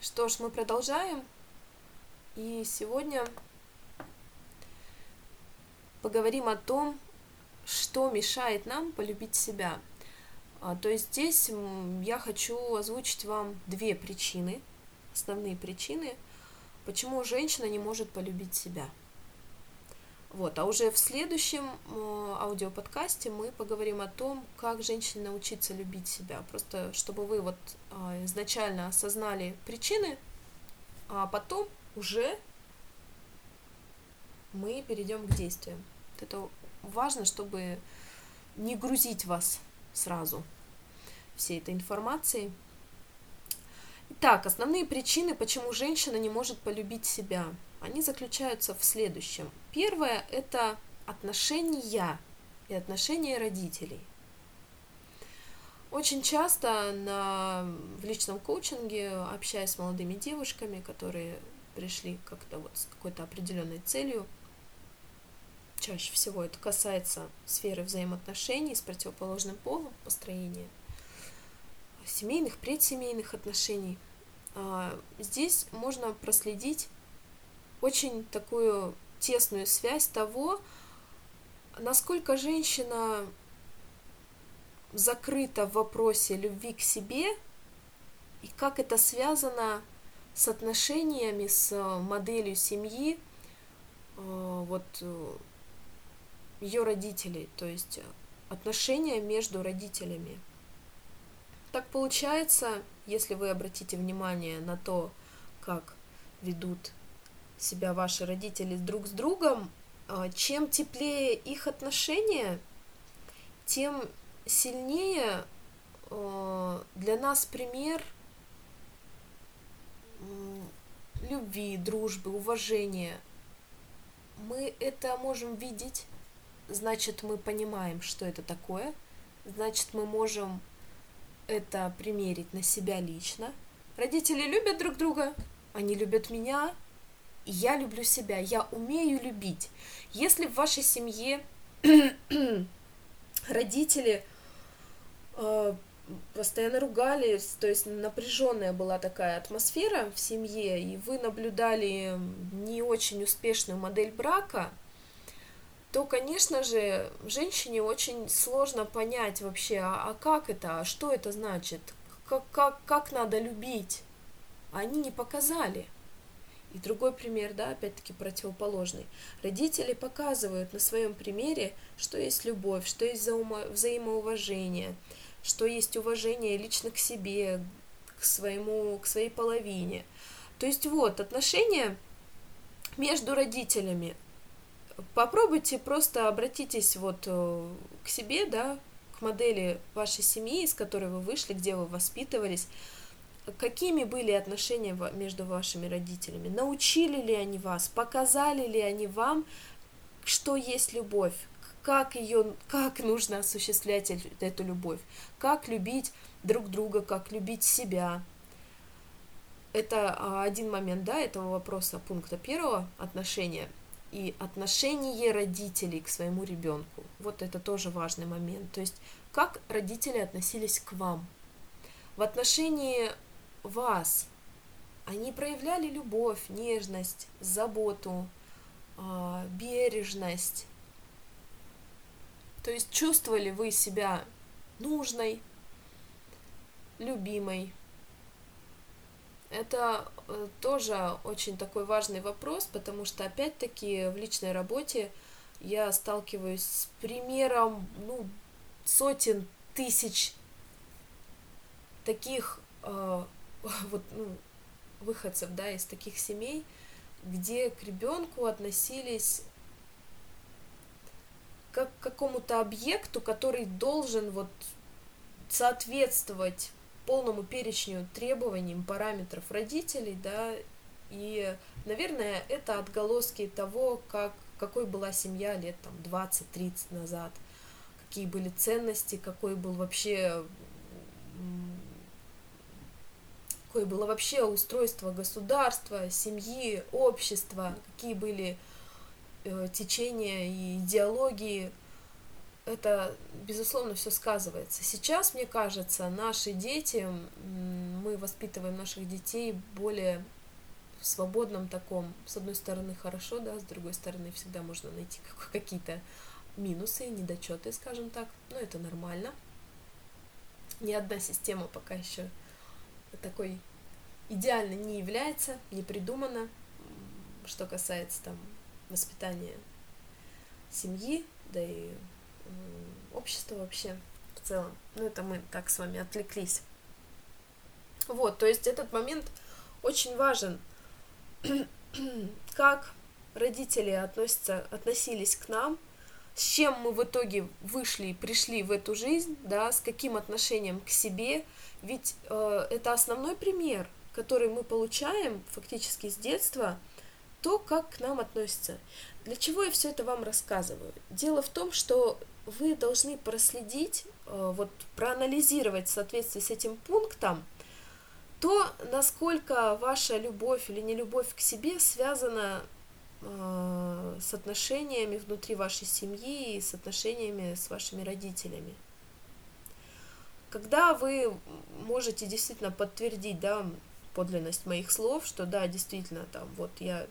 Что ж, мы продолжаем. И сегодня поговорим о том, что мешает нам полюбить себя. А, то есть здесь я хочу озвучить вам две причины, основные причины, почему женщина не может полюбить себя – вот, а уже в следующем э, аудиоподкасте мы поговорим о том, как женщине научиться любить себя. Просто чтобы вы вот э, изначально осознали причины, а потом уже мы перейдем к действиям. Это важно, чтобы не грузить вас сразу всей этой информацией. Итак, основные причины, почему женщина не может полюбить себя – они заключаются в следующем. Первое – это отношения и отношения родителей. Очень часто на, в личном коучинге, общаясь с молодыми девушками, которые пришли как-то вот с какой-то определенной целью, чаще всего это касается сферы взаимоотношений с противоположным полом, построения семейных, предсемейных отношений. А, здесь можно проследить очень такую тесную связь того, насколько женщина закрыта в вопросе любви к себе и как это связано с отношениями, с моделью семьи, э, вот э, ее родителей, то есть отношения между родителями. Так получается, если вы обратите внимание на то, как ведут себя ваши родители друг с другом, а, чем теплее их отношения, тем сильнее а, для нас пример любви, дружбы, уважения. Мы это можем видеть, значит, мы понимаем, что это такое, значит, мы можем это примерить на себя лично. Родители любят друг друга, они любят меня, я люблю себя, я умею любить. Если в вашей семье родители э, постоянно ругались, то есть напряженная была такая атмосфера в семье, и вы наблюдали не очень успешную модель брака, то, конечно же, женщине очень сложно понять вообще, а, а как это, а что это значит, как, как, как надо любить. Они не показали. И другой пример, да, опять-таки противоположный. Родители показывают на своем примере, что есть любовь, что есть взаимоуважение, что есть уважение лично к себе, к своему, к своей половине. То есть вот отношения между родителями. Попробуйте просто обратитесь вот э, к себе, да, к модели вашей семьи, из которой вы вышли, где вы воспитывались, какими были отношения между вашими родителями, научили ли они вас, показали ли они вам, что есть любовь, как ее, как нужно осуществлять эту любовь, как любить друг друга, как любить себя. Это а, один момент, да, этого вопроса пункта первого отношения и отношение родителей к своему ребенку. Вот это тоже важный момент. То есть как родители относились к вам. В отношении вас. Они проявляли любовь, нежность, заботу, а, бережность. То есть чувствовали вы себя нужной, любимой. Это э, тоже очень такой важный вопрос, потому что опять-таки в личной работе я сталкиваюсь с примером ну, сотен тысяч таких э, вот, ну, выходцев, да, из таких семей, где к ребенку относились как к какому-то объекту, который должен вот соответствовать полному перечню требованиям, параметров родителей, да, и, наверное, это отголоски того, как, какой была семья лет там 20-30 назад, какие были ценности, какой был вообще какое было вообще устройство государства, семьи, общества, какие были э, течения и идеологии. Это, безусловно, все сказывается. Сейчас, мне кажется, наши дети, мы воспитываем наших детей более в свободном таком, с одной стороны хорошо, да, с другой стороны всегда можно найти какие-то минусы, недочеты, скажем так, но это нормально. Ни одна система пока еще такой идеально не является, не придумана, что касается там воспитания семьи, да и общества вообще в целом. Ну, это мы так с вами отвлеклись. Вот, то есть этот момент очень важен. как родители относятся, относились к нам, с чем мы в итоге вышли и пришли в эту жизнь, да, с каким отношением к себе, ведь э, это основной пример, который мы получаем фактически с детства, то, как к нам относятся. Для чего я все это вам рассказываю? Дело в том, что вы должны проследить, э, вот проанализировать в соответствии с этим пунктом, то, насколько ваша любовь или нелюбовь к себе связана э, с отношениями внутри вашей семьи и с отношениями с вашими родителями. Когда вы можете действительно подтвердить, да, подлинность моих слов, что да, действительно, там, вот я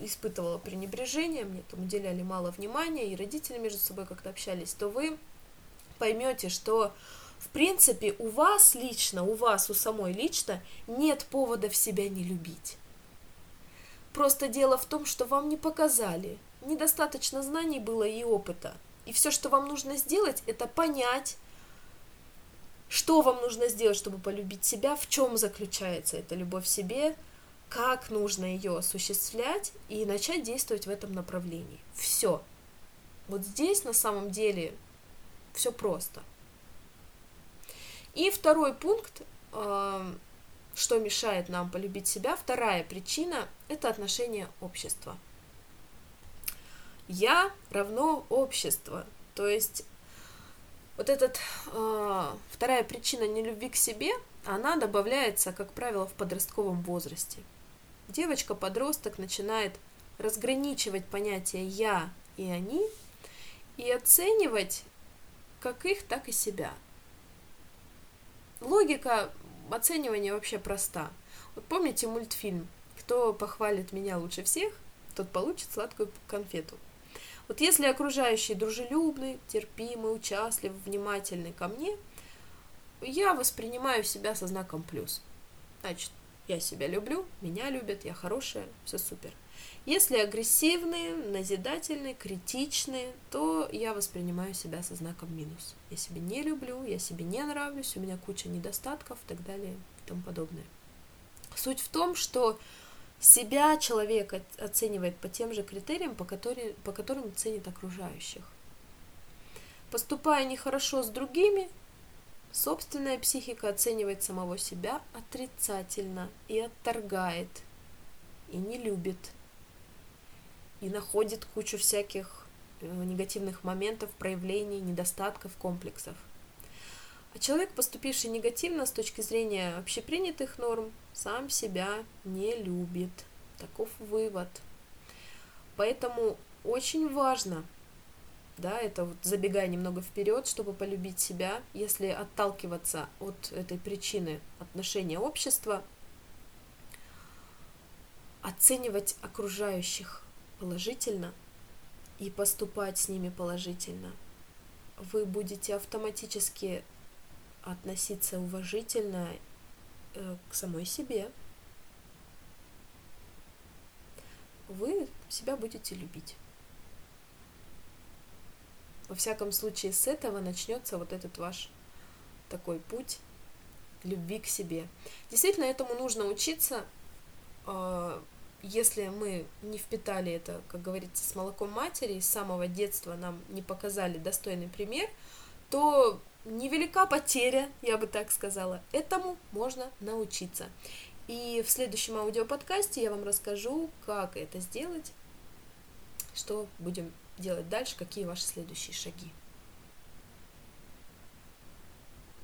испытывала пренебрежение, мне там уделяли мало внимания, и родители между собой как-то общались, то вы поймете, что в принципе у вас лично, у вас, у самой лично нет поводов себя не любить. Просто дело в том, что вам не показали, недостаточно знаний было и опыта. И все, что вам нужно сделать, это понять, что вам нужно сделать, чтобы полюбить себя, в чем заключается эта любовь к себе, как нужно ее осуществлять и начать действовать в этом направлении. Все. Вот здесь на самом деле все просто. И второй пункт, что мешает нам полюбить себя, вторая причина – это отношение общества. Я равно общество. То есть вот эта э, вторая причина нелюбви к себе, она добавляется, как правило, в подростковом возрасте – девочка-подросток начинает разграничивать понятия «я» и «они» и оценивать как их, так и себя. Логика оценивания вообще проста. Вот помните мультфильм «Кто похвалит меня лучше всех, тот получит сладкую конфету». Вот если окружающие дружелюбны, терпимы, участливы, внимательны ко мне, я воспринимаю себя со знаком плюс. Значит, я себя люблю, меня любят, я хорошая, все супер. Если агрессивные, назидательные, критичные, то я воспринимаю себя со знаком минус. Я себя не люблю, я себе не нравлюсь, у меня куча недостатков и так далее и тому подобное. Суть в том, что себя человек оценивает по тем же критериям, по, которым, по которым ценит окружающих. Поступая нехорошо с другими, Собственная психика оценивает самого себя отрицательно и отторгает, и не любит, и находит кучу всяких э, негативных моментов, проявлений, недостатков, комплексов. А человек, поступивший негативно с точки зрения общепринятых норм, сам себя не любит. Таков вывод. Поэтому очень важно да, это вот забегая немного вперед, чтобы полюбить себя, если отталкиваться от этой причины отношения общества, оценивать окружающих положительно и поступать с ними положительно, вы будете автоматически относиться уважительно э, к самой себе. Вы себя будете любить. Во всяком случае, с этого начнется вот этот ваш такой путь любви к себе. Действительно, этому нужно учиться, а, если мы не впитали это, как говорится, с молоком матери, с самого детства нам не показали достойный пример, то невелика потеря, я бы так сказала. Этому можно научиться. И в следующем аудиоподкасте я вам расскажу, как это сделать, что будем делать дальше, какие ваши следующие шаги.